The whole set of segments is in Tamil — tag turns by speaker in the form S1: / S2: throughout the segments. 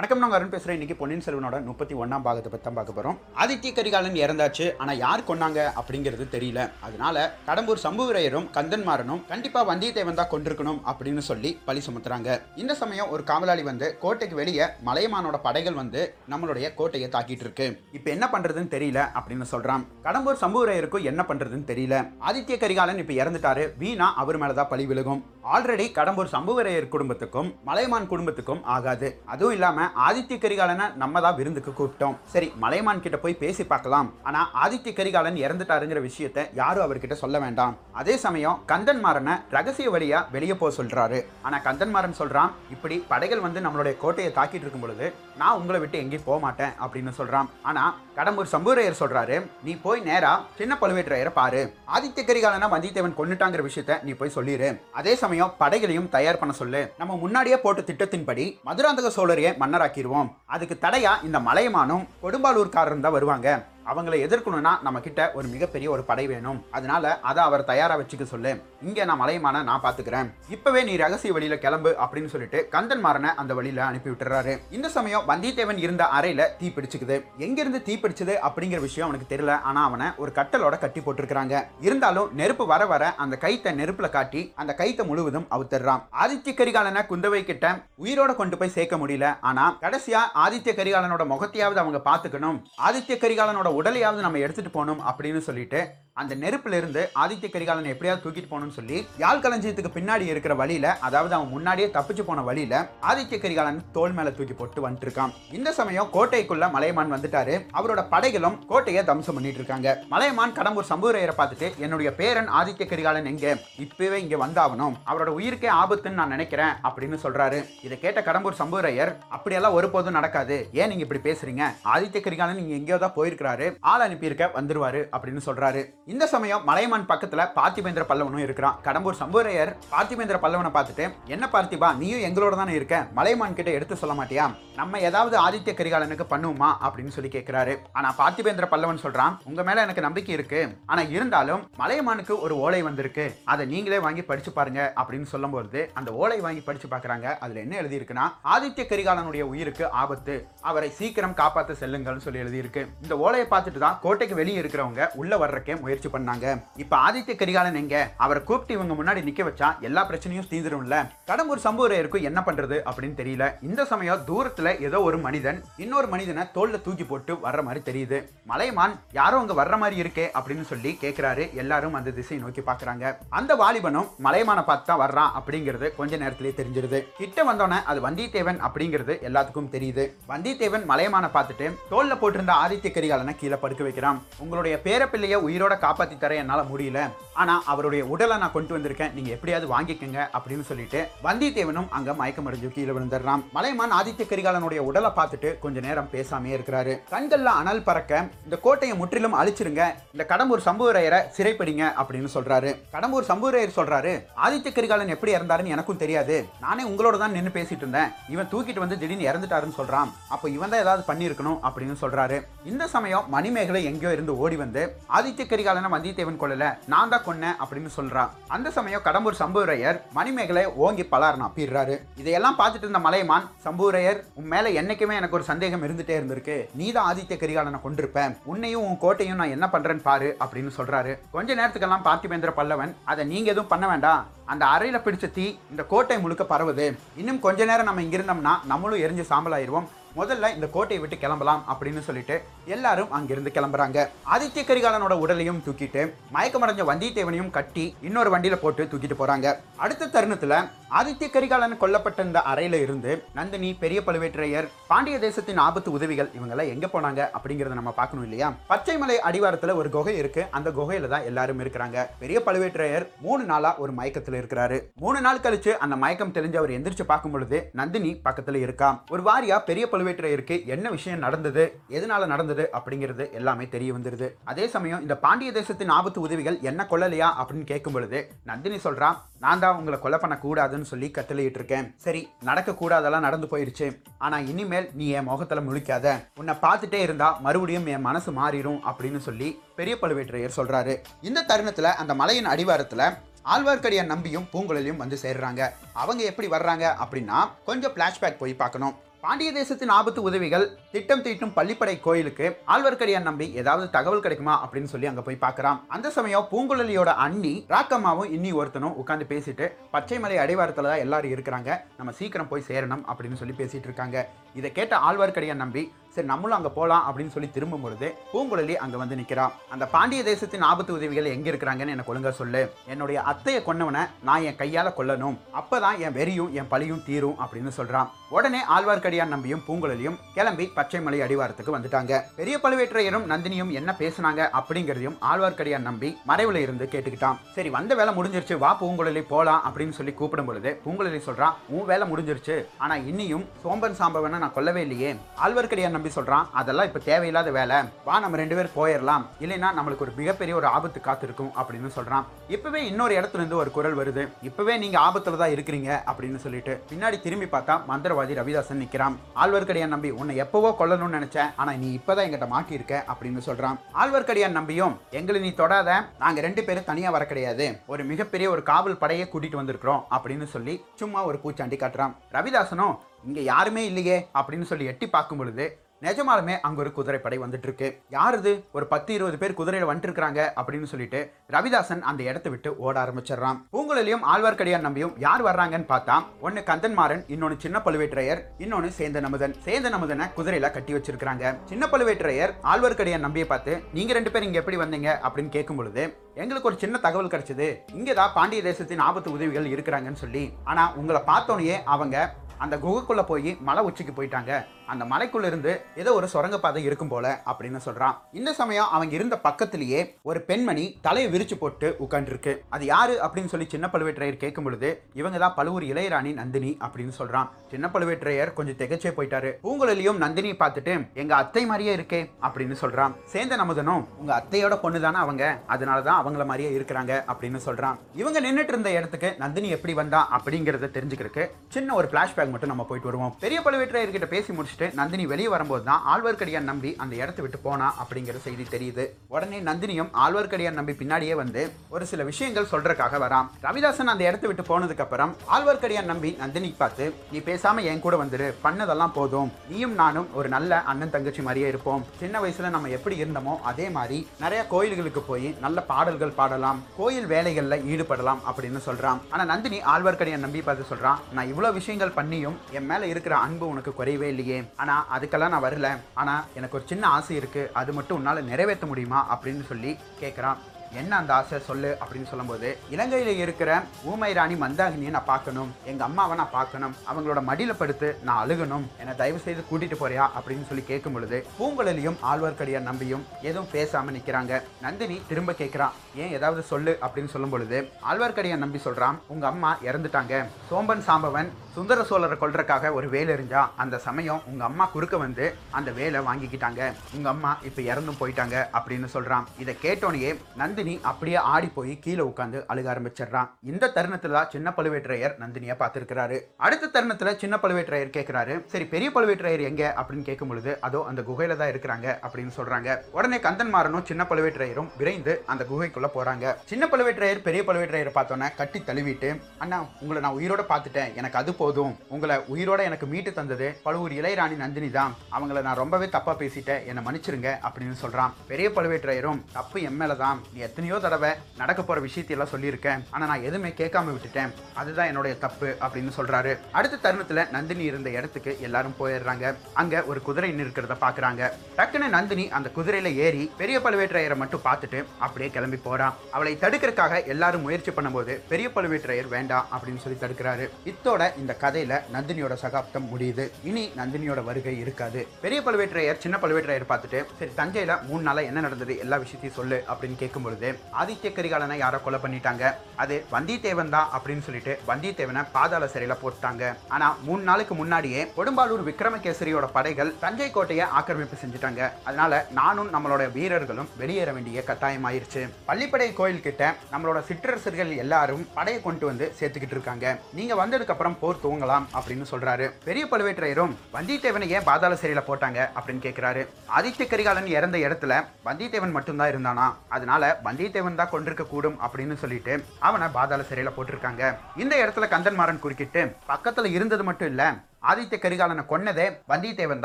S1: வணக்கம் நாங்கள் அருண் பேசுகிறேன் இன்னைக்கு பொன்னியின் செல்வனோட முப்பத்தி ஒன்றாம் பாகத்தை பற்றி தான் பார்க்க போகிறோம் ஆதித்ய கரிகாலன் இறந்தாச்சு. ஆனால் யார் கொன்னாங்க அப்படிங்கிறது தெரியல. அதனால கடம்பூர் சம்புவரையரும் கந்தன்மாறனும் கண்டிப்பாக வந்தியத்தேவன் தான் கொண்டிருக்கணும் அப்படின்னு சொல்லி பழி சுமத்துறாங்க. இந்த சமயம் ஒரு காவலாளி வந்து கோட்டைக்கு வெளியே மலையமானோட படைகள் வந்து நம்மளுடைய கோட்டையை தாக்கிட்டு இருக்கு. இப்போ என்ன பண்ணுறதுன்னு தெரியல அப்படின்னு சொல்கிறான் கடம்பூர் சம்புவரையருக்கும் என்ன பண்ணுறதுன்னு தெரியல. ஆதித்ய கரிகாலன் இப்போ இறந்துட்டாரு. வீணா அவர் மேலே தான் பழி விழுகும். ஆல்ரெடி கடம்பூர் சம்புவரையர் குடும்பத்துக்கும் மலையமான் குடும்பத்துக்கும் ஆகாது. அதுவும் இல்லாமல் ஆதித்ய கரிகாலனை நம்ம தான் விருந்துக்கு கூப்பிட்டோம். சரி மலைமான் கிட்ட போய் பேசி பார்க்கலாம். ஆனா ஆதித்ய கரிகாலன் இறந்துட்டாருங்கிற விஷயத்தை யாரும் அவர்கிட்ட சொல்ல வேண்டாம். அதே சமயம் கந்தன்மாறனை ரகசிய வழியா வெளியே போக சொல்றாரு. ஆனா கந்தன்மாரன் சொல்றான் இப்படி படைகள் வந்து நம்மளுடைய கோட்டையை தாக்கிட்டு இருக்கும் பொழுது நான் உங்களை விட்டு எங்கேயும் போக மாட்டேன் அப்படின்னு சொல்றான். ஆனா கடம்பூர் சம்பூரையர் சொல்றாரு நீ போய் நேரா சின்ன பழுவேற்றையரை பாரு. ஆதித்ய கரிகாலனா வந்தியத்தேவன் கொண்டுட்டாங்கிற விஷயத்த நீ போய் சொல்லிடு அதே சமயம் படைகளையும் தயார் பண்ண சொல்லு. நம்ம முன்னாடியே போட்ட திட்டத்தின்படி மதுராந்தக சோழரையே மன்னராக்கிடுவோம். அதுக்கு தடையா இந்த மலையமானும் கொடும்பாலூர்காரரும் தான் வருவாங்க. அவங்களை எதிர்க்கணும்னா நம்ம கிட்ட ஒரு மிகப்பெரிய ஒரு படை வேணும். அதனால அதை அவர் தயாரா வச்சுக்க சொல்லு. இங்க நான் மலையமான நான் பாத்துக்கிறேன். இப்பவே நீ ரகசிய வழியில கிளம்பு அப்படின்னு சொல்லிட்டு கந்தன் மாறனை அந்த வழியில அனுப்பி விட்டுறாரு. இந்த சமயம் வந்தியத்தேவன் இருந்த அறையில தீ பிடிச்சுக்குது. எங்கிருந்து தீ பிடிச்சது அப்படிங்கிற விஷயம் அவனுக்கு தெரியல. ஆனா அவனை ஒரு கட்டலோட கட்டி போட்டிருக்கிறாங்க. இருந்தாலும் நெருப்பு வர வர அந்த கைத்தை நெருப்புல காட்டி அந்த கைத்தை முழுவதும் அவுத்தர்றான் ஆதித்ய கரிகாலனை குந்தவை கிட்ட உயிரோட கொண்டு போய் சேர்க்க முடியல. ஆனா கடைசியா ஆதித்ய கரிகாலனோட முகத்தையாவது அவங்க பாத்துக்கணும். ஆதித்ய கரிகாலனோட உடலையாவது நம்ம எடுத்துகிட்டு போகணும் அப்படின்னு சொல்லிட்டு அந்த நெருப்பிலிருந்து ஆதித்ய கரிகாலனை எப்படியாவது தூக்கிட்டு போகணும்னு சொல்லி யாழ் களஞ்சியத்துக்கு பின்னாடி இருக்கிற வழியில அதாவது அவன் முன்னாடியே தப்பிச்சு போன வழியில ஆதித்ய கரிகாலன் தோல் மேல தூக்கி போட்டு வந்துட்டு இருக்கான் இந்த சமயம் கோட்டைக்குள்ள மலையமான் வந்துட்டாரு. அவரோட படைகளும் கோட்டையை தம்சம் பண்ணிட்டு இருக்காங்க. மலையமான் கடம்பூர் சம்பூரையரை பார்த்துட்டு என்னுடைய பேரன் ஆதித்ய கரிகாலன் எங்க? இப்பவே இங்க வந்தாகணும். அவரோட உயிருக்கே ஆபத்துன்னு நான் நினைக்கிறேன் அப்படின்னு சொல்றாரு. இதை கேட்ட கடம்பூர் சம்பூரையர் அப்படியெல்லாம் ஒருபோதும் நடக்காது. ஏன் நீங்க இப்படி பேசுறீங்க? ஆதித்ய கரிகாலன் இங்க எங்கேயோ தான் போயிருக்கிறாரு. ஆள் அனுப்பியிருக்க வந்துருவாரு அப்படின்னு சொல்றாரு. இந்த சமயம் மலையமான் பக்கத்துல பார்த்திபேந்திர பல்லவனும் இருக்கிறான். கடம்பூர் சம்புரையர் பார்த்திபேந்திர பல்லவனை பார்த்துட்டு என்ன பார்த்திபா நீயும் எங்களோட தானே இருக்க? மலையமான் கிட்ட எடுத்து சொல்ல மாட்டியா? நம்ம ஏதாவது ஆதித்ய கரிகாலனுக்கு பண்ணுவோமா? அப்படின்னு சொல்லி கேட்கிறாரு ஆனா பார்த்திபேந்திர பல்லவன் சொல்றான் உங்க மேல எனக்கு நம்பிக்கை இருக்கு. ஆனா இருந்தாலும் மலையமானுக்கு ஒரு ஓலை வந்திருக்கு. அதை நீங்களே வாங்கி படிச்சு பாருங்க அப்படின்னு சொல்லும்போது அந்த ஓலை வாங்கி படிச்சு பாக்குறாங்க. அதுல என்ன எழுதியிருக்குன்னா ஆதித்ய கரிகாலனுடைய உயிருக்கு ஆபத்து. அவரை சீக்கிரம் காப்பாற்ற செல்லுங்கள்னு சொல்லி எழுதியிருக்கு. இந்த ஓலையை பார்த்துட்டு தான் கோட்டைக்கு வெளியே இருக்கிறவங்க உள்ள வர்றக்கே முயற்சி பண்ணாங்க. இப்ப ஆதித்ய கரிகாலன் எங்க? அவரை கூப்பிட்டு இவங்க முன்னாடி நிக்க வச்சா எல்லா பிரச்சனையும் தீந்துடும்ல கடம்பூர் சம்புவரையருக்கும் என்ன பண்றது அப்படின்னு தெரியல. இந்த சமயம் தூரத்துல ஏதோ ஒரு மனிதன் இன்னொரு மனிதனை தோல்ல தூக்கி போட்டு வர்ற மாதிரி தெரியுது. மலைமான் யாரோ அங்க வர்ற மாதிரி இருக்கே அப்படின்னு சொல்லி கேட்கிறாரு எல்லாரும் அந்த திசையை நோக்கி பாக்குறாங்க. அந்த வாலிபனும் மலையமான பார்த்து தான் வர்றான் அப்படிங்கிறது கொஞ்ச நேரத்திலே தெரிஞ்சிருது. கிட்ட வந்தோடனே அது வந்தியத்தேவன் அப்படிங்கிறது எல்லாத்துக்கும் தெரியுது. வந்தியத்தேவன் மலையமான பார்த்துட்டு தோல்ல போட்டிருந்த ஆதித்ய கரிகாலனை கீழே படுக்க வைக்கிறான். உங்களுடைய பேரப்பிள்ளையை உயிரோட காப்பாற்றி தர என்னால் முடியல. ஆனால் அவருடைய உடலை நான் கொண்டு வந்திருக்கேன். நீங்கள் எப்படியாவது வாங்கிக்கங்க அப்படின்னு சொல்லிட்டு வந்தியத்தேவனும் அங்கே மயக்கம் அடைஞ்சு கீழே விழுந்துடுறான். மலைமான் ஆதித்ய கரிகாலனுடைய உடலை பார்த்துட்டு கொஞ்ச நேரம் பேசாமே இருக்கிறாரு. கண்கள்ல அனல் பறக்க இந்த கோட்டையை முற்றிலும் அழிச்சிருங்க. இந்த கடம்பூர் சம்புவரையரை சிறைப்படிங்க அப்படின்னு சொல்றாரு. கடம்பூர் சம்புவரையர் சொல்றாரு ஆதித்ய கரிகாலன் எப்படி இறந்தாருன்னு எனக்கும் தெரியாது. நானே உங்களோட தான் நின்று பேசிட்டு இருந்தேன். இவன் தூக்கிட்டு வந்து திடீர்னு இறந்துட்டாருன்னு சொல்றான். அப்போ இவன் தான் ஏதாவது பண்ணியிருக்கணும் அப்படின்னு சொல்றாரு. இந்த சமயம் மணிமேகலை எங்கேயோ இருந்து ஓடி வந்து ஆதித்ய கரிகாலனை வந்தியத்தேவன் கொள்ளல நான் தான் கொன்னேன் அப்படின்னு சொல்றான் அந்த சமயம் கடம்பூர் சம்புவரையர் மணிமேகலை ஓங்கி பலார்னு அப்பிடுறாரு. இதையெல்லாம் பார்த்துட்டு இருந்த மலையமான் சம்புவரையர் உன் மேல என்னைக்குமே எனக்கு ஒரு சந்தேகம் இருந்துட்டே இருந்திருக்கு. நீ தான் ஆதித்ய கரிகாலனை கொண்டிருப்பேன் உன்னையும் உன் கோட்டையும் நான் என்ன பண்றேன்னு பாரு அப்படின்னு சொல்றாரு. கொஞ்ச நேரத்துக்கெல்லாம் பார்த்திபேந்திர பல்லவன் அதை நீங்க எதுவும் பண்ண வேண்டாம். அந்த அறையில பிடிச்ச தீ இந்த கோட்டை முழுக்க பரவுது. இன்னும் கொஞ்ச நேரம் நம்ம இங்கிருந்தோம்னா நம்மளும் எரிஞ்சு சாம்பல் ஆயிடுவோம் முதல்ல இந்த கோட்டையை விட்டு கிளம்பலாம் அப்படின்னு சொல்லிட்டு எல்லாரும் அங்கிருந்து கிளம்புறாங்க. ஆதித்ய கரிகாலனோட உடலையும் தூக்கிட்டு மயக்கமடைஞ்ச வந்தியத்தேவனையும் கட்டி இன்னொரு வண்டியில போட்டு தூக்கிட்டு போறாங்க. அடுத்த தருணத்துல ஆதித்ய கரிகாலன் கொல்லப்பட்ட இந்த அறையில இருந்து நந்தினி பெரிய பழுவேற்றையர் பாண்டிய தேசத்தின் ஆபத்து உதவிகள் இவங்கெல்லாம் எங்க போனாங்க அப்படிங்கறத நம்ம பார்க்கணும் இல்லையா? பச்சைமலை அடிவாரத்துல ஒரு குகை இருக்கு. அந்த குகையில தான் எல்லாரும் இருக்கிறாங்க. பெரிய பழுவேற்றையர் மூணு நாளா ஒரு மயக்கத்துல இருக்கிறாரு. மூணு நாள் கழிச்சு அந்த மயக்கம் தெரிஞ்சு அவர் எந்திரிச்சு பார்க்கும் பொழுது நந்தினி பக்கத்துல இருக்கா. ஒரு வாரியா பெரிய பழுவேற்றையருக்கு என்ன விஷயம் நடந்தது எதனால நடந்தது அப்படிங்கிறது எல்லாமே தெரிய வந்துருது. அதே சமயம் இந்த பாண்டிய தேசத்தின் ஆபத்து உதவிகள் என்ன கொல்லலையா அப்படின்னு கேட்கும் பொழுது நந்தினி சொல்றா நான் தான் உங்களை கொலை பண்ண கூடாதுன்னு சொல்லி கத்தலிட்டு இருக்கேன் சரி நடக்க கூடாதெல்லாம் நடந்து போயிடுச்சு ஆனா இனிமேல் நீ என் முகத்துல முழிக்காத. உன்னை பார்த்துட்டே இருந்தா மறுபடியும் என் மனசு மாறிடும் அப்படின்னு சொல்லி பெரிய பழுவேற்றையர் சொல்றாரு. இந்த தருணத்துல அந்த மலையின் அடிவாரத்துல ஆழ்வார்க்கடியான் நம்பியும் பூங்குழலியும் வந்து சேர்றாங்க. அவங்க எப்படி வர்றாங்க அப்படின்னா கொஞ்சம் பிளாஷ்பேக் போய் பார்க்கணும். பாண்டிய தேசத்தின் ஆபத்து உதவிகள் திட்டம் தீட்டும் பள்ளிப்படை கோயிலுக்கு ஆழ்வார்க்கடியான் நம்பி ஏதாவது தகவல் கிடைக்குமா அப்படின்னு சொல்லி அங்க போய் பார்க்கறான் அந்த சமயம் பூங்குழலியோட அண்ணி ராக்கம்மாவும் இன்னி ஒருத்தனும் உட்காந்து பேசிட்டு பச்சைமலை அடிவாரத்துல தான் எல்லாரும் இருக்கிறாங்க. நம்ம சீக்கிரம் போய் சேரணும் அப்படின்னு சொல்லி பேசிட்டு இருக்காங்க. இதை கேட்ட ஆழ்வார்க்கடியான் நம்பி சரி நம்மளும் அங்க போகலாம் அப்படின்னு சொல்லி திரும்பும் பொழுது பூங்குழலி அங்க வந்து நிற்கிறான் அந்த பாண்டிய தேசத்தின் ஆபத்து உதவிகள் எங்க இருக்கிறாங்கன்னு எனக்கு ஒழுங்காக சொல்லு. என்னுடைய அத்தையை கொன்னவனை நான் என் கையால கொல்லணும். அப்பதான் என் வெறியும் என் பழியும் தீரும் அப்படின்னு சொல்றான். உடனே ஆழ்வார்க்கடியான் நம்பியும் பூங்குழலியும் கிளம்பி பச்சைமலை அடிவாரத்துக்கு வந்துட்டாங்க. பெரிய பழுவேற்றையரும் நந்தினியும் என்ன பேசுனாங்க அப்படிங்கிறதையும் ஆழ்வார்க்கடியான் நம்பி மறைவில் இருந்து கேட்டுக்கிட்டான். சரி வந்த வேலை முடிஞ்சிருச்சு வா பூங்குழலி போலாம் அப்படின்னு சொல்லி கூப்பிடும் பொழுது பூங்குழலி சொல்றான் உன் வேலை முடிஞ்சிருச்சு. ஆனா இன்னியும் சோம்பன் சாம்பவனை நான் கொல்லவே இல்லையே. ஆழ்வார்க்கடியான் நம்பி சொல்கிறான் அதெல்லாம் இப்போ தேவையில்லாத வேலை. வா நம்ம ரெண்டு பேரும் போயிடலாம் இல்லைன்னா நம்மளுக்கு ஒரு மிகப்பெரிய ஒரு ஆபத்து காத்திருக்கும் அப்படின்னு சொல்கிறான் இப்போவே இன்னொரு இடத்துல இருந்து ஒரு குரல் வருது. இப்போவே நீங்கள் ஆபத்தில் தான் இருக்கிறீங்க அப்படின்னு சொல்லிட்டு பின்னாடி திரும்பி பார்த்தா மந்திரவாதி ரவிதாசன் நிற்கிறான் ஆழ்வார்க்கடியான் நம்பி உன்னை எப்போவோ கொல்லணும்னு நினச்சேன் ஆனால் நீ இப்போதான் எங்கிட்ட மாட்டியிருக்க அப்படின்னு சொல்கிறான் ஆழ்வார்க்கடியான் நம்பியும் எங்களை நீ தொடாத. நாங்கள் ரெண்டு பேரும் தனியாக வர கிடையாது. ஒரு மிகப்பெரிய ஒரு காவல் படையை கூட்டிகிட்டு வந்திருக்கிறோம் அப்படின்னு சொல்லி சும்மா ஒரு பூச்சாண்டி காட்டுறான். ரவிதாசனும் இங்கே யாருமே இல்லையே அப்படின்னு சொல்லி எட்டி பார்க்கும் பொழுது நிஜமாலுமே அங்கே ஒரு குதிரைப்படை வந்துட்டு இருக்கு யார் இது? ஒரு பத்து இருபது பேர் குதிரையில் வந்துட்டுருக்காங்க அப்படின்னு சொல்லிட்டு ரவிதாசன் அந்த இடத்தை விட்டு ஓட ஆரம்பிச்சிடுறான். பூங்குழலியும் ஆழ்வார்க்கடியான் நம்பியும் யார் வர்றாங்கன்னு பார்த்தா ஒன்னு கந்தன்மாறன் இன்னொன்னு சின்ன பழுவேற்றையர் இன்னொன்னு சேந்த நமுதன் சேந்த நமுதனை குதிரையில கட்டி வச்சிருக்காங்க சின்ன பழுவேற்றையர் ஆழ்வார்க்கடியான் நம்பியை பார்த்து நீங்க ரெண்டு பேரும் இங்க எப்படி வந்தீங்க? அப்படின்னு கேட்கும் பொழுது எங்களுக்கு ஒரு சின்ன தகவல் கிடைச்சது. இங்கதான் பாண்டிய தேசத்தின் ஆபத்து உதவிகள் இருக்கிறாங்கன்னு சொல்லி. ஆனா உங்களை பார்த்தோன்னே அவங்க அந்த குகைக்குள்ளே போய் மலை உச்சிக்கு போயிட்டாங்க. அந்த மலைக்குள்ளிருந்து ஏதோ ஒரு சுரங்கப்பாதை இருக்கும் போல அப்படின்னு சொல்றான். இந்த சமயம் அவங்க இருந்த பக்கத்திலேயே ஒரு பெண்மணி தலையை விரிச்சு போட்டு உட்காந்துருக்கு அது யாரு அப்படின்னு சொல்லி சின்ன பழுவேற்றையர் கேட்கும் பொழுது இவங்க தான் பழுவூர் இளையராணி நந்தினி அப்படின்னு சொல்றான். சின்ன பழுவேற்றையர் கொஞ்சம் திகச்சே போயிட்டாரு. பூங்குழலியும் நந்தினியை பார்த்துட்டு எங்க அத்தை மாதிரியே இருக்கே அப்படின்னு சொல்றான். சேர்ந்த நமதனும் உங்க அத்தையோட பொண்ணு தானே அவங்க அதனாலதான் அவங்கள மாதிரியே இருக்கிறாங்க அப்படின்னு சொல்றான். இவங்க நின்றுட்டு இருந்த இடத்துக்கு நந்தினி எப்படி வந்தா அப்படிங்கறத தெரிஞ்சுக்கிறதுக்கு சின்ன ஒரு பிளாஷ்பேக் மட்டும் நம்ம போயிட்டு வருவோம். பெரிய பழுவேற்றையர் கிட்ட பேசி முடிச்சுட்டு நந்தினி வெளியே வரும்போது தான் ஆழ்வார்க்கடியான் நம்பி அந்த இடத்தை விட்டு போனா அப்படிங்கிற செய்தி தெரியுது. உடனே நந்தினியும் ஆழ்வார்க்கடியான் நம்பி பின்னாடியே வந்து ஒரு சில விஷயங்கள் சொல்றதுக்காக வரான். ரவிதாசன் அந்த இடத்த விட்டு போனதுக்கு அப்புறம் ஆழ்வார்க்கடியான் நம்பி நந்தினி பார்த்து நீ பேசாம என் கூட வந்துரு. பண்ணதெல்லாம் போதும். நீயும் நானும் ஒரு நல்ல அண்ணன் தங்கச்சி மாதிரியே இருப்போம். சின்ன வயசுல நம்ம எப்படி இருந்தோமோ அதே மாதிரி நிறைய கோயில்களுக்கு போய் நல்ல பாடல்கள் பாடலாம். கோயில் வேலைகளில் ஈடுபடலாம் அப்படின்னு சொல்றான். ஆனா நந்தினி ஆழ்வார்க்கடியான் நம்பி பார்த்து சொல்றான் நான் இவ்வளவு விஷயங்கள் பண்ணியும் என் மேல இருக்கிற அன்பு உனக்கு குறையவே இல்லையே. ஆனால் அதுக்கெல்லாம் நான் வரல. ஆனால் எனக்கு ஒரு சின்ன ஆசை இருக்குது அது மட்டும் உன்னால் நிறைவேற்ற முடியுமா? அப்படின்னு சொல்லி கேட்குறான் என்ன அந்த ஆசை? சொல்லு அப்படின்னு சொல்லும்போது இலங்கையில் இருக்கிற ஊமை ராணி மந்தாகினியை நான் பார்க்கணும். எங்கள் அம்மாவை நான் பார்க்கணும். அவங்களோட மடியில் படுத்து நான் அழுகணும். என்னை தயவு செய்து கூட்டிட்டு போறியா? அப்படின்னு சொல்லி கேட்கும் பொழுது பூங்குழலியும் ஆழ்வார்க்கடியான் நம்பியும் எதுவும் பேசாமல் நிற்கிறாங்க நந்தினி திரும்ப கேட்குறான் ஏன் ஏதாவது சொல்லு? அப்படின்னு சொல்லும் பொழுது ஆழ்வார்க்கடியார் நம்பி சொல்கிறான் உங்கள் அம்மா இறந்துட்டாங்க. சோம்பன் சாம்பவன் சுந்தர சோழரை கொள்றதுக்காக ஒரு வேலை இருந்தா அந்த சமயம் உங்கள் அம்மா குறுக்க வந்து அந்த வேலை வாங்கிக்கிட்டாங்க. உங்கள் அம்மா இப்போ இறந்தும் போயிட்டாங்க. அப்படின்னு சொல்கிறான் இதை கேட்டோனையே நந்தினி அப்படியே ஆடி போய் கீழே உட்காந்து அழுக ஆரம்பிச்சிடுறான் இந்த தருணத்துல தான் சின்ன பழுவேற்றையர் நந்தினியை பார்த்திருக்கிறாரு. அடுத்த தருணத்துல சின்ன பழுவேற்றையர் கேட்கிறாரு சரி பெரிய பழுவேற்றையர் எங்க அப்படின்னு கேட்கும் பொழுது அதோ அந்த குகையில தான் இருக்கிறாங்க அப்படின்னு சொல்றாங்க. உடனே கந்தன்மாறனும் சின்ன பழுவேற்றையரும் விரைந்து அந்த குகைக்குள்ள போறாங்க. சின்ன பழுவேற்றையர் பெரிய பழுவேற்றையரை பார்த்தோன்னே கட்டி தழுவிட்டு அண்ணா உங்களை நான் உயிரோட பார்த்துட்டேன். எனக்கு அது போதும். உங்களை உயிரோட எனக்கு மீட்டு தந்தது பழுவூர் இளையராணி நந்தினி தான். அவங்கள நான் ரொம்பவே தப்பா பேசிட்டேன். என்னை மன்னிச்சிருங்க அப்படின்னு சொல்றான். பெரிய பழுவேற்றையரும் தப்பு என் மேல தான் நீ எத்தனையோ தடவை நடக்க போகிற விஷயத்தையெல்லாம் சொல்லியிருக்கேன். ஆனால் நான் எதுவுமே கேட்காம விட்டுட்டேன். அதுதான் என்னுடைய தப்பு அப்படின்னு சொல்கிறாரு அடுத்த தருணத்தில் நந்தினி இருந்த இடத்துக்கு எல்லாரும் போயிடுறாங்க. அங்கே ஒரு குதிரை நிற்கிறத பார்க்குறாங்க டக்குன்னு நந்தினி அந்த குதிரையில் ஏறி பெரிய பழுவேற்றையரை மட்டும் பார்த்துட்டு அப்படியே கிளம்பி போகிறான் அவளை தடுக்கிறதுக்காக எல்லாரும் முயற்சி பண்ணும்போது பெரிய பழுவேற்றையர் வேண்டாம் அப்படின்னு சொல்லி தடுக்கிறாரு. இத்தோட இந்த கதையில் நந்தினியோட சகாப்தம் முடியுது. இனி நந்தினியோட வருகை இருக்காது. பெரிய பழுவேற்றையர் சின்ன பழுவேற்றையர் பார்த்துட்டு சரி தஞ்சையில் மூணு நாளாக என்ன நடந்தது? எல்லா விஷயத்தையும் சொல்லு அப்படின்னு கேட்கும்பொழுது பொழுது ஆதித்ய கரிகாலனை யாரோ கொலை பண்ணிட்டாங்க. அது வந்தியத்தேவன் தான் அப்படின்னு சொல்லிட்டு வந்தியத்தேவனை பாதாள சிறையில போட்டாங்க. ஆனா மூணு நாளுக்கு முன்னாடியே கொடும்பாலூர் விக்ரமகேசரியோட படைகள் தஞ்சை கோட்டையை ஆக்கிரமிப்பு செஞ்சுட்டாங்க. அதனால நானும் நம்மளோட வீரர்களும் வெளியேற வேண்டிய கட்டாயம் ஆயிருச்சு பள்ளிப்படை கோயில் கிட்ட நம்மளோட சிற்றரசர்கள் எல்லாரும் படையை கொண்டு வந்து சேர்த்துக்கிட்டு இருக்காங்க. நீங்க வந்ததுக்கு அப்புறம் போர் துவங்கலாம் அப்படின்னு சொல்றாரு. பெரிய பழுவேற்றையரும் வந்தியத்தேவனை ஏன் பாதாள சிறையில போட்டாங்க அப்படின்னு கேட்கிறாரு ஆதித்ய கரிகாலன் இறந்த இடத்துல வந்தியத்தேவன் மட்டும்தான் இருந்தானா? அதனால வந்தியத்தேவன் தான் கொண்டிருக்க கூடும் அப்படின்னு சொல்லிட்டு அவனை பாதாள சிறையில போட்டிருக்காங்க. இந்த இடத்துல கந்தன்மாறன் குறுக்கிட்டு பக்கத்துல இருந்தது மட்டும் இல்ல ஆதித்ய கரிகாலனை கொன்னதே வந்தியத்தேவன்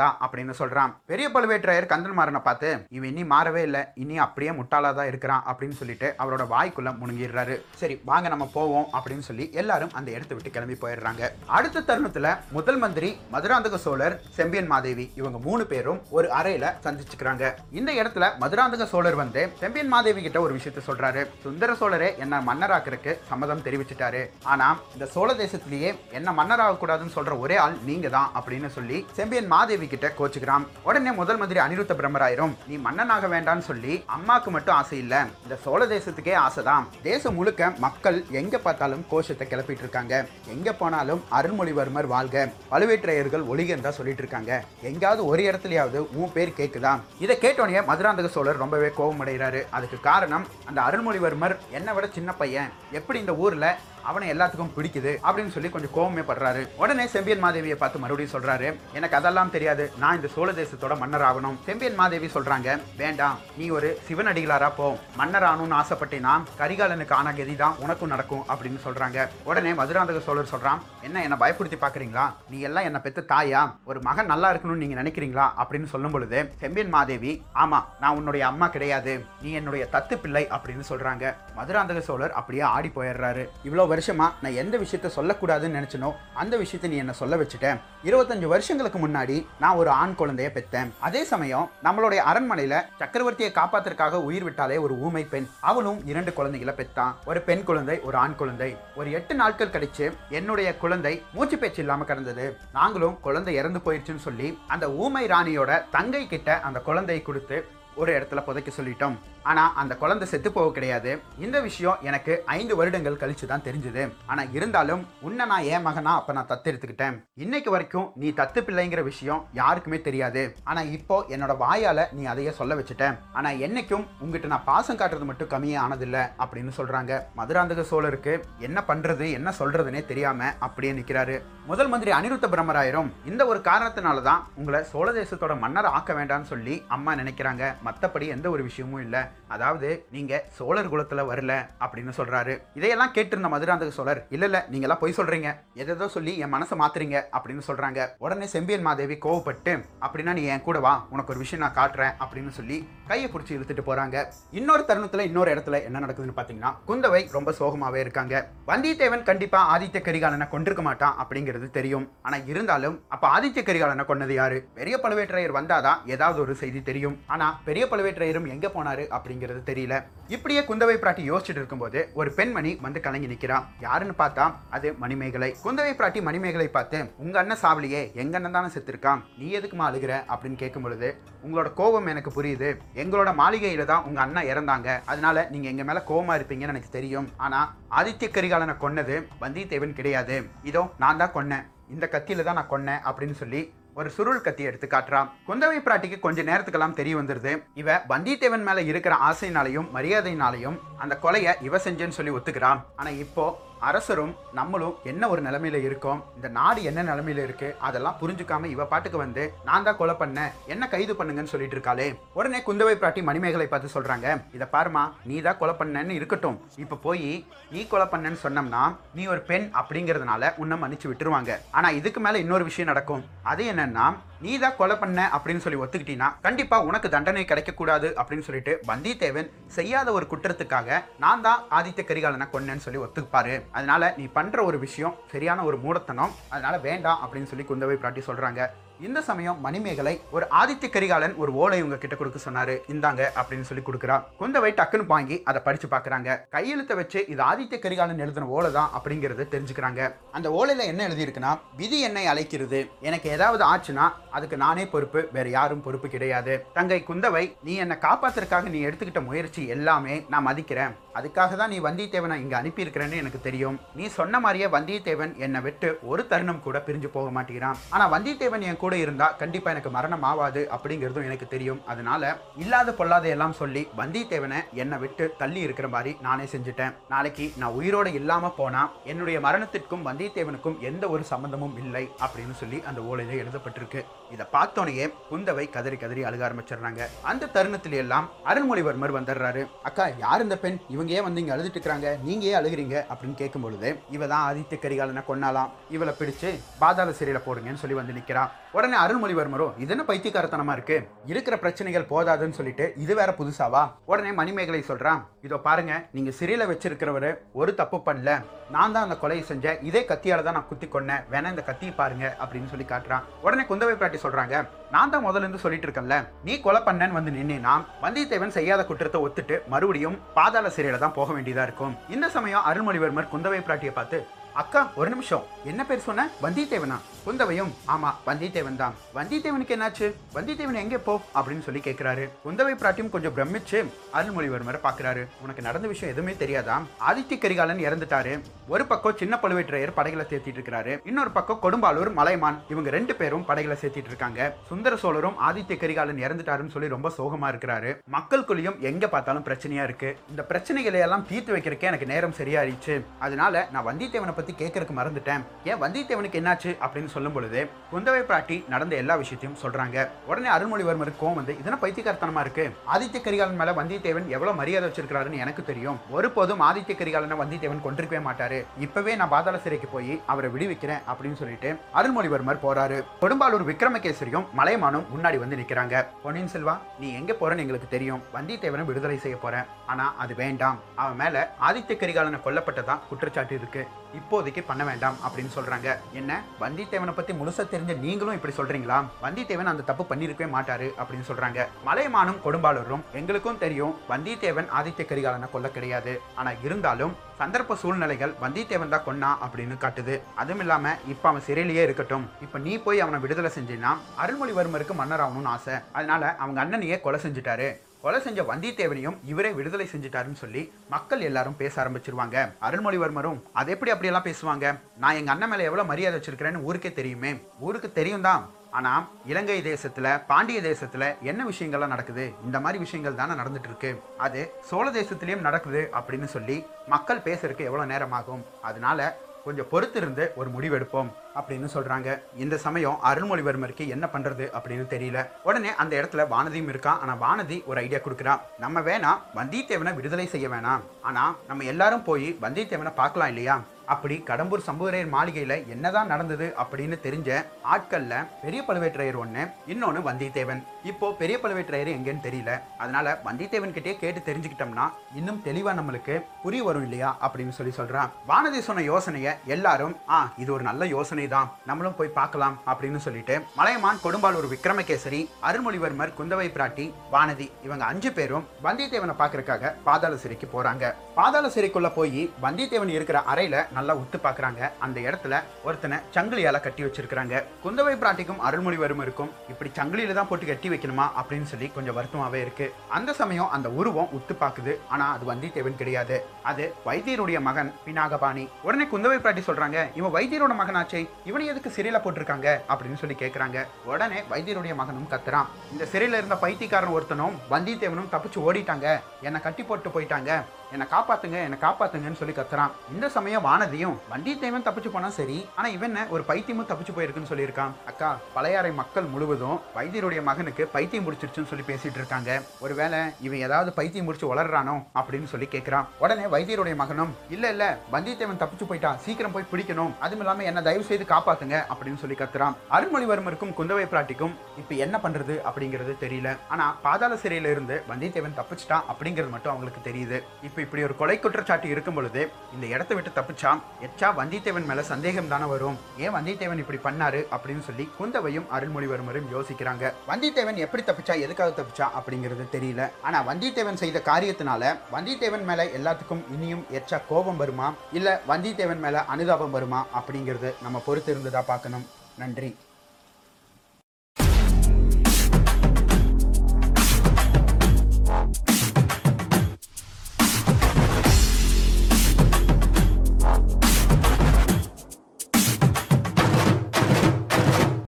S1: தான் அப்படின்னு சொல்றான். பெரிய பழுவேற்றையர் கந்தன்மாரனை பார்த்து இவன் இனி மாறவே இல்லை. இனி அப்படியே முட்டாளா தான் இருக்கிறான் அப்படின்னு சொல்லிட்டு அவரோட வாய்க்குள்ள முழுங்கிடுறாரு சரி வாங்க நம்ம போவோம் அப்படின்னு சொல்லி எல்லாரும் அந்த இடத்த விட்டு கிளம்பி போயிடுறாங்க. அடுத்த தருணத்துல முதல் மந்திரி மதுராந்தக சோழர் செம்பியன் மாதேவி இவங்க மூணு பேரும் ஒரு அறையில சந்திச்சுக்கிறாங்க. இந்த இடத்துல மதுராந்தக சோழர் வந்து செம்பியன் மாதேவி கிட்ட ஒரு விஷயத்த சொல்றாரு. சுந்தர சோழரே என்ன மன்னராக்கிறதுக்கு சம்மதம் தெரிவிச்சிட்டாரு. ஆனா இந்த சோழ தேசத்திலேயே என்ன மன்னராக கூடாதுன்னு சொல்ற ஒரே ஆள் நீங்க தான் அப்படின்னு சொல்லி செம்பியன் மாதேவி கிட்ட கோச்சுக்கிறான். உடனே முதல் மந்திரி அனிருத்த பிரம்மராயிரும் நீ மன்னனாக வேண்டாம்னு சொல்லி அம்மாக்கு மட்டும் ஆசை இல்ல. இந்த சோழ தேசத்துக்கே ஆசைதான். தேசம் முழுக்க மக்கள் எங்க பார்த்தாலும் கோஷத்தை கிளப்பிட்டு இருக்காங்க எங்க போனாலும் அருள்மொழிவர்மர் வாழ்க. பழுவேற்றையர்கள் ஒளிகன் தான் சொல்லிட்டு இருக்காங்க எங்காவது ஒரு இடத்துலயாவது உன் பேர் கேக்குதா? இதை கேட்டோடனே மதுராந்தக சோழர் ரொம்பவே கோபம் அடைகிறாரு அதுக்கு காரணம் அந்த அருள்மொழிவர்மர் என்னை விட சின்ன பையன். எப்படி இந்த ஊர்ல அவனை எல்லாத்துக்கும் பிடிக்குது அப்படின்னு சொல்லி கொஞ்சம் கோவமே படுறாரு. உடனே செம்பியன் மாதேவியை பார்த்து மறுபடியும் சொல்றாரு எனக்கு அதெல்லாம் தெரியாது. நான் இந்த சோழ தேசத்தோட மன்னர் ஆகணும். செம்பியன் மாதேவி சொல்றாங்க வேண்டாம். நீ ஒரு சிவனடிகளாரா போ. மன்னர் ஆகணும்னு ஆசைப்பட்டேனா கரிகாலனுக்கு ஆன கதி தான் உனக்கும் நடக்கும். அப்படின்னு சொல்றாங்க. உடனே மதுராந்தக சோழர் சொல்றான் என்ன என்ன பயப்படுத்தி பாக்குறீங்களா நீ எல்லாம் என்ன பெத்த தாயா? ஒரு மகன் நல்லா இருக்கணும்னு நீங்க நினைக்கிறீங்களா? அப்படின்னு சொல்லும் பொழுது செம்பியன் மாதேவி ஆமா நான் உன்னுடைய அம்மா கிடையாது. நீ என்னுடைய தத்து பிள்ளை அப்படின்னு சொல்றாங்க. மதுராந்தக சோழர் அப்படியே ஆடி போயிடுறாரு. இவ்வளவு வருஷமா நான் எந்த விஷயத்த சொல்லக்கூடாதுன்னு நினச்சினோ அந்த விஷயத்தை நீ என்னை சொல்ல வச்சுட்டேன் இருபத்தஞ்சு வருஷங்களுக்கு முன்னாடி நான் ஒரு ஆண் குழந்தைய பெற்றேன் அதே சமயம் நம்மளுடைய அரண்மனையில் சக்கரவர்த்தியை காப்பாத்துறதுக்காக உயிர் விட்டாலே ஒரு ஊமை பெண். அவளும் இரண்டு குழந்தைகளை பெத்தான் ஒரு பெண் குழந்தை ஒரு ஆண் குழந்தை. ஒரு எட்டு நாட்கள் கழிச்சு என்னுடைய குழந்தை மூச்சு பேச்சு இல்லாமல் கிடந்தது. நாங்களும் குழந்தை இறந்து போயிடுச்சுன்னு சொல்லி அந்த ஊமை ராணியோட தங்கை கிட்ட அந்த குழந்தையை கொடுத்து ஒரு இடத்துல புதைக்க சொல்லிட்டோம். ஆனால் அந்த குழந்தை செத்து போக கிடையாது. இந்த விஷயம் எனக்கு ஐந்து வருடங்கள் கழிச்சு தான் தெரிஞ்சது. ஆனால் இருந்தாலும் உன்னை நான் ஏன் மகனா அப்போ நான் தத்து எடுத்துக்கிட்டேன். இன்னைக்கு வரைக்கும் நீ தத்து பிள்ளைங்கிற விஷயம் யாருக்குமே தெரியாது. ஆனால் இப்போ என்னோட வாயால் நீ அதையே சொல்ல வச்சுட்ட ஆனால் என்னைக்கும் உங்ககிட்ட நான் பாசம் காட்டுறது மட்டும் கம்மியே ஆனதில்ல அப்படின்னு சொல்கிறாங்க மதுராந்தக சோழருக்கு என்ன பண்ணுறது என்ன சொல்கிறதுனே தெரியாமல் அப்படியே நிற்கிறாரு முதல் மந்திரி அனிருத்த பிரம்மராயரும் இந்த ஒரு காரணத்தினால தான் உங்களை சோழ தேசத்தோட மன்னர் ஆக்க வேண்டாம்னு சொல்லி அம்மா நினைக்கிறாங்க. மற்றபடி எந்த ஒரு விஷயமும் இல்லை. அதாவது நீங்கள் சோழர் குலத்தில் வரல அப்படின்னு சொல்கிறாரு இதையெல்லாம் கேட்டிருந்த மதுராந்தக சோழர் இல்லை இல்லை நீங்களாம் பொய் சொல்கிறீங்க எதோ சொல்லி என் மனசை மாத்துறீங்க அப்படின்னு சொல்கிறாங்க உடனே செம்பியன் மாதேவி கோவப்பட்டு அப்படின்னா நீ என் கூட வா உனக்கு ஒரு விஷயம் நான் காட்டுறேன் அப்படின்னு சொல்லி கையை பிடிச்சி இழுத்துட்டு போகிறாங்க இன்னொரு தருணத்தில் இன்னொரு இடத்துல என்ன நடக்குதுன்னு பார்த்தீங்கன்னா குந்தவை ரொம்ப சோகமாகவே இருக்காங்க. வந்தியத்தேவன் கண்டிப்பாக ஆதித்ய கரிகாலனை கொண்டிருக்க மாட்டான் அப்படிங்கிறது தெரியும். ஆனால் இருந்தாலும் அப்போ ஆதித்ய கரிகாலனை கொன்னது யாரு? பெரிய பழுவேற்றையர் வந்தாதான் ஏதாவது ஒரு செய்தி தெரியும். ஆனால் பெரிய பழுவேற்றையரும் எங்கே போனாரு அப்படிங்கிறது தெரியல. இப்படியே குந்தவை பிராட்டி யோசிச்சுட்டு இருக்கும்போது ஒரு பெண்மணி வந்து கலங்கி நிற்கிறான் யாருன்னு பார்த்தா அது மணிமேகலை. குந்தவை பிராட்டி மணிமேகலை பார்த்து உங்கள் அண்ணன் சாவலியே எங்கள் அண்ணன் தானே செத்துருக்கான்? நீ எதுக்குமா அழுகிற? அப்படின்னு கேட்கும் பொழுது உங்களோட கோபம் எனக்கு புரியுது. எங்களோட மாளிகையில் தான் உங்கள் அண்ணன் இறந்தாங்க. அதனால நீங்கள் எங்கள் மேலே கோபமாக இருப்பீங்கன்னு எனக்கு தெரியும். ஆனால் ஆதித்ய கரிகாலனை கொன்னது வந்தியத்தேவன் கிடையாது. இதோ நான் தான் கொன்னேன். இந்த கத்தியில தான் நான் கொன்னேன் அப்படின்னு சொல்லி ஒரு சுருள் கத்தி எடுத்து காட்டுறான். குந்தவை பிராட்டிக்கு கொஞ்ச நேரத்துக்கெல்லாம் தெரிய வந்துருது. இவ வந்தியத்தேவன் மேல இருக்கிற ஆசைனாலையும் மரியாதையினாலையும் அந்த கொலையை இவ செஞ்சேன்னு சொல்லி ஒத்துக்கிறான். ஆனா இப்போ அரசரும் நம்மளும் என்ன ஒரு நிலைமையில இருக்கோம்? இந்த நாடு என்ன நிலைமையில இருக்கு? அதெல்லாம் புரிஞ்சுக்காம இவ பாட்டுக்கு வந்து நான் தான் கொலை பண்ணேன். என்ன கைது பண்ணுங்கன்னு சொல்லிட்டு இருக்காளே. உடனே குந்தவை பிராட்டி மணிமேகலை பார்த்து சொல்றாங்க இதை பாருமா நீ தான் கொலை பண்ணன்னு இருக்கட்டும். இப்ப போய் நீ கொலை பண்ணேன்னு சொன்னோம்னா நீ ஒரு பெண் அப்படிங்கிறதுனால உன்னை மன்னிச்சு விட்டுருவாங்க. ஆனா இதுக்கு மேல இன்னொரு விஷயம் நடக்கும். அது என்னன்னா நீ தான் கொலை பண்ண அப்படின்னு சொல்லி ஒத்துக்கிட்டீங்கன்னா கண்டிப்பாக உனக்கு தண்டனை கிடைக்கக்கூடாது அப்படின்னு சொல்லிட்டு வந்தியத்தேவன் செய்யாத ஒரு குற்றத்துக்காக நான் தான் ஆதித்ய கரிகாலனை கொன்னேன்னு சொல்லி ஒத்துப்பாரு. அதனால நீ பண்ணுற ஒரு விஷயம் சரியான ஒரு மூடத்தனம் அதனால வேண்டாம் அப்படின்னு சொல்லி குந்தவை பிராட்டி சொல்கிறாங்க இந்த சமயம் மணிமேகலை ஒரு ஆதித்ய கரிகாலன் ஒரு ஓலை உங்க கிட்ட கொடுக்க சொன்னாரு. இந்தாங்க அப்படின்னு சொல்லி கொடுக்குறா. குந்தவை டக்குன்னு வாங்கி அதை படிச்சு பாக்குறாங்க. கையெழுத்த வச்சு இது ஆதித்ய கரிகாலன் எழுதின ஓலை தான் அப்படிங்கறத தெரிஞ்சுக்கிறாங்க. அந்த ஓலையில என்ன எழுதியிருக்குன்னா விதி என்னை அழைக்கிறது. எனக்கு ஏதாவது ஆச்சுன்னா அதுக்கு நானே பொறுப்பு வேற யாரும் பொறுப்பு கிடையாது. தங்கை குந்தவை நீ என்னை காப்பாத்துறதுக்காக நீ எடுத்துக்கிட்ட முயற்சி எல்லாமே நான் மதிக்கிறேன். அதுக்காக தான் நீ வந்தியத்தேவனை இங்கே அனுப்பியிருக்கிறேன்னு எனக்கு தெரியும். நீ சொன்ன மாதிரியே வந்தியத்தேவன் என்னை விட்டு ஒரு தருணம் கூட பிரிஞ்சு போக மாட்டேங்கிறான். ஆனால் வந்தியத்தேவன் என் கூட இருந்தால் கண்டிப்பாக எனக்கு மரணம் ஆகாது அப்படிங்கிறதும் எனக்கு தெரியும். அதனால இல்லாத பொல்லாத எல்லாம் சொல்லி வந்தியத்தேவனை என்னை விட்டு தள்ளி இருக்கிற மாதிரி நானே செஞ்சுட்டேன். நாளைக்கு நான் உயிரோட இல்லாமல் போனால் என்னுடைய மரணத்திற்கும் வந்தியத்தேவனுக்கும் எந்த ஒரு சம்மந்தமும் இல்லை அப்படின்னு சொல்லி அந்த ஓலையில் எழுதப்பட்டிருக்கு. இதை பார்த்தோன்னே குந்தவை கதறி கதறி அழுக ஆரம்பிச்சிடுறாங்க. அந்த தருணத்தில எல்லாம் அருள்மொழிவர்மர் வந்துடுறாரு. அக்கா யார் இந்த பெண்? இவங்க அவங்க ஏன் வந்து இங்கே அழுதுட்டு இருக்கிறாங்க. நீங்கள் ஏன் அழுகுறீங்க அப்படின்னு கேட்கும் பொழுது இவ தான் ஆதித்ய கரிகாலனை கொண்டாலாம் இவளை பிடிச்சு பாதாள சிறையில் போடுங்கன்னு சொல்லி வந்து நிற்கிறான் உடனே அருள்மொழிவர்மரும் இது என்ன பைத்தியக்காரத்தனமாக இருக்கு? இருக்கிற பிரச்சனைகள் போதாதுன்னு சொல்லிட்டு இது வேற புதுசாவா? உடனே மணிமேகலை சொல்கிறான் இதோ பாருங்க நீங்கள் சிறையில் வச்சிருக்கிறவர் ஒரு தப்பு பண்ணல. நான் தான் அந்த கொலையை செஞ்சேன் இதே கத்தியால் தான் நான் குத்தி கொன்னேன். வேணா இந்த கத்தியை பாருங்க அப்படின்னு சொல்லி காட்டுறான். உடனே குந்தவை பிராட்டி சொல்கிறாங்க நான் தான் முதல்ல இருந்து சொல்லிட்டு இருக்கேன்ல. நீ கொலை பண்ணேன்னு வந்து நின்னா வந்தியத்தேவன் செய்யாத குற்றத்தை ஒத்துட்டு மறுபடியும் பாதாள சிறையில தான் போக வேண்டியதா இருக்கும். இந்த சமயம் அருள்மொழிவர்மர் குந்தவை பிராட்டியை பார்த்து அக்கா ஒரு நிமிஷம். என்ன பேர் சொன்ன? வந்தியத்தேவனா? குந்தவையும். ஆமா வந்தியத்தேவன் தான். வந்தியத்தேவனுக்கு என்னாச்சு? வந்தியத்தேவன் எங்கே போ? அப்படின்னு சொல்லி கேட்கிறாரு குந்தவை பிராட்டியும் கொஞ்சம் பிரமிச்சு அருள்மொழிவர்மரை பார்க்கறாரு. உனக்கு நடந்த விஷயம் எதுவுமே தெரியாதா? ஆதித்ய கரிகாலன் இறந்துட்டாரு. ஒரு பக்கம் சின்ன பழுவேற்றையர் படைகளை சேர்த்திட்டு இருக்காரு. இன்னொரு பக்கம் கொடும்பாலூர் மலைமான் இவங்க ரெண்டு பேரும் படைகளை சேர்த்திட்டு இருக்காங்க. சுந்தர சோழரும் ஆதித்ய கரிகாலன் இறந்துட்டாருன்னு சொல்லி ரொம்ப சோகமா இருக்கிறாரு. மக்களுக்குள்ளேயும் எங்க பார்த்தாலும் பிரச்சனையா இருக்கு. இந்த பிரச்சனைகளை எல்லாம் தீர்த்து வைக்கிறதுக்கே எனக்கு நேரம் சரியாயிருச்சு அதனால நான் வந்தியத்தேவனை பத்தி கேட்கறக்கு மறந்துட்டேன். ஏன் வந்தியத்தேவனுக்கு என்னாச்சு? அப்படின்னு சொல்லும் பொழுது குந்தவை பிராட்டி நடந்த எல்லா விஷயத்தையும் சொல்கிறாங்க உடனே அருள்மொழிவர்மருக்கு கோவம் வந்து இதெல்லாம் பைத்தியக்காரத்தனமா இருக்கு? ஆதித்ய கரிகாலன் மேலே வந்தியத்தேவன் எவ்வளோ மரியாதை வச்சிருக்கிறாருன்னு எனக்கு தெரியும். ஒருபோதும் ஆதித்ய கரிகாலனை வந்தியத்தேவன் கொண்டிருக்கவே மாட்டாரு. இப்பவே நான் பாதாள சிறைக்கு போய் அவரை விடுவிக்கிறேன் அப்படின்னு சொல்லிட்டு அருள்மொழிவர்மர் போறாரு. கொடும்பாலூர் விக்ரமகேசரியும் மலையமானும் முன்னாடி வந்து நிக்கிறாங்க. பொன்னியின் செல்வா நீ எங்க போறேன்னு எங்களுக்கு தெரியும். வந்தியத்தேவனை விடுதலை செய்ய போறேன். ஆனா அது வேண்டாம். அவன் மேல ஆதித்ய கரிகாலனை கொல்லப்பட்டதா குற்றச்சாட்டு இருக்கு. இப்போதைக்கு பண்ண வேண்டாம் அப்படின்னு சொல்றாங்க. என்ன? வந்தித்தேவனை பத்தி முழுசா தெரிஞ்ச நீங்களும் இப்படி சொல்றீங்களா? வந்தித்தேவன் அந்த தப்பு பண்ணிருக்கவே மாட்டாரு அப்படின்னு சொல்றாங்க. மலையமானும் கொடும்பாளூரும் எங்களுக்கும் தெரியும் வந்தித்தேவன் ஆதித்ய கரிகாலனை கொல்ல கிடையாது. ஆனா இருந்தாலும் சந்தர்ப்ப சூழ்நிலைகள் வந்தித்தேவன் தான் கொன்னா அப்படின்னு காட்டுது. அதுவும் இல்லாம இப்ப அவன் சிறையிலேயே இருக்கட்டும். இப்ப நீ போய் அவனை விடுதலை செஞ்சினா அருள்மொழிவர்மருக்கு மன்னர் ஆகணும்னு ஆசை. அதனால அவங்க அண்ணனையே கொலை செஞ்சுட்டாரு. கொலை செஞ்ச வந்தியத்தேவனையும் இவரே விடுதலை செஞ்சுட்டாருன்னு சொல்லி மக்கள் எல்லாரும் பேச ஆரம்பிச்சிருவாங்க. அருள்மொழிவர்மரும் அது எப்படி அப்படியெல்லாம் பேசுவாங்க? நான் எங்கள் அண்ணன் மேலே எவ்வளோ மரியாதை வச்சிருக்கிறேன்னு ஊருக்கே தெரியுமே. ஊருக்கு தெரியும் தான் ஆனால் இலங்கை தேசத்தில் பாண்டிய தேசத்தில் என்ன விஷயங்கள்லாம் நடக்குது? இந்த மாதிரி விஷயங்கள் தானே நடந்துட்டு இருக்கு அது சோழ தேசத்துலேயும் நடக்குது அப்படின்னு சொல்லி மக்கள் பேசுறதுக்கு எவ்வளோ நேரம் ஆகும் அதனால கொஞ்சம் பொறுத்திருந்து ஒரு முடிவெடுப்போம் அப்படின்னு சொல்கிறாங்க இந்த சமயம் அருள்மொழிவர்மருக்கு என்ன பண்ணுறது அப்படின்னு தெரியல. உடனே அந்த இடத்துல வானதியும் இருக்கான் ஆனால் வானதி ஒரு ஐடியா கொடுக்குறான் நம்ம வேணா வந்தியத்தேவனை விடுதலை செய்ய வேணாம். ஆனால் நம்ம எல்லாரும் போய் வந்தியத்தேவனை பார்க்கலாம் இல்லையா? அப்படி கடம்பூர் சம்புவரையர் மாளிகையில் என்னதான் நடந்தது அப்படின்னு தெரிஞ்ச ஆட்களில் பெரிய பழுவேற்றையர் ஒன்று இன்னொன்று வந்தியத்தேவன். இப்போ பெரிய பழுவேற்றையர் எங்கேன்னு தெரியல. அதனால வந்தியத்தேவன் கிட்டே கேட்டு தெரிஞ்சுக்கிட்டோம்னா இன்னும் தெளிவா நம்மளுக்கு புரிய வரும் இல்லையா அப்படின்னு சொல்லி சொல்றான். வானதி சொன்ன யோசனைய எல்லாரும் ஆ இது ஒரு நல்ல யோசனை தான் நம்மளும் போய் பார்க்கலாம் அப்படின்னு சொல்லிட்டு மலையமான் கொடும்பாலூர் விக்ரமகேசரி அருள்மொழிவர்மர் குந்தவை பிராட்டி வானதி இவங்க அஞ்சு பேரும் வந்தியத்தேவனை பார்க்கறதுக்காக பாதாள சிறைக்கு போறாங்க. பாதாள சிறைக்குள்ள போய் வந்தியத்தேவன் இருக்கிற அறையில நல்லா உத்து பார்க்குறாங்க அந்த இடத்துல ஒருத்தனை சங்கிலியால கட்டி வச்சிருக்காங்க குந்தவை பிராட்டிக்கும் அருள்மொழிவர்மருக்கும் இப்படி சங்கிலியில தான் போட்டு கட்டி வைக்கணுமா அப்படின்னு சொல்லி கொஞ்சம் வருத்தமாகவே இருக்கு. அந்த சமயம் அந்த உருவம் உத்து பார்க்குது. ஆனால் அது வந்தியத்தேவன் கிடையாது. அது வைத்தியருடைய மகன் பினாகபாணி. உடனே குந்தவை பிராட்டி சொல்கிறாங்க இவன் வைத்தியரோட மகனாச்சே. இவனை எதுக்கு சிறையில் போட்டிருக்காங்க? அப்படின்னு சொல்லி கேட்குறாங்க உடனே வைத்தியருடைய மகனும் கத்துறான். இந்த சிறையில் இருந்த பைத்தியக்காரன் ஒருத்தனும் வந்தியத்தேவனும் தப்பிச்சு ஓடிட்டாங்க. என்னை கட்டி போட்டு போயிட்டாங்க. என்னை காப்பாத்துங்க என்னை காப்பாத்துங்கன்னு சொல்லி கத்துறான். இந்த சமயம் வானதியும் வந்தியத்தேவன் தப்பிச்சு போனா சரி ஆனா இவன் ஒரு பைத்தியமும் தப்பிச்சு போயிருக்குன்னு சொல்லியிருக்கான். அக்கா பழையாறை மக்கள் முழுவதும் வைத்தியருடைய மகனுக்கு பைத்தியம் முடிச்சிருச்சுன்னு சொல்லி பேசிட்டு இருக்காங்க. ஒருவேளை இவன் ஏதாவது பைத்தியம் முடிச்சு வளர்றானோ அப்படின்னு சொல்லி கேட்கிறான் உடனே வைத்தியருடைய மகனும் இல்ல இல்ல வந்தியத்தேவன் தப்பிச்சு போயிட்டான் சீக்கிரம் போய் பிடிக்கணும். அதுவும் இல்லாம என்ன தயவு செய்து காப்பாத்துங்க அப்படின்னு சொல்லி கத்துறான். அருள்மொழிவர்மருக்கும் குந்தவை பிராட்டிக்கும் இப்ப என்ன பண்றது? அப்படிங்கிறது தெரியல. ஆனா பாதாள சிறையில இருந்து வந்தியத்தேவன் தப்பிச்சிட்டான் அப்படிங்கிறது மட்டும் அவங்களுக்கு தெரியுது. இப்ப இப்படி ஒரு கொலை குற்றச்சாட்டு இருக்கும் பொழுது இந்த இடத்த விட்டு தப்பிச்சா எச்சா வந்தியத்தேவன் மேல சந்தேகம் தானே வரும்? ஏன் வந்தியத்தேவன் இப்படி பண்ணாரு? அப்படின்னு சொல்லி குந்தவையும் அருள்மொழிவர்மரும் யோசிக்கிறாங்க. வந்தியத்தேவன் எப்படி தப்பிச்சா எதுக்காக தப்பிச்சா அப்படிங்கிறது தெரியல. ஆனால் வந்தியத்தேவன் செய்த காரியத்தினால வந்தியத்தேவன் மேலே எல்லாத்துக்கும் இனியும் எச்சா கோபம் வருமா? இல்லை வந்தியத்தேவன் மேலே அனுதாபம் வருமா? அப்படிங்கிறது நம்ம பொறுத்து இருந்ததா பார்க்கணும். நன்றி.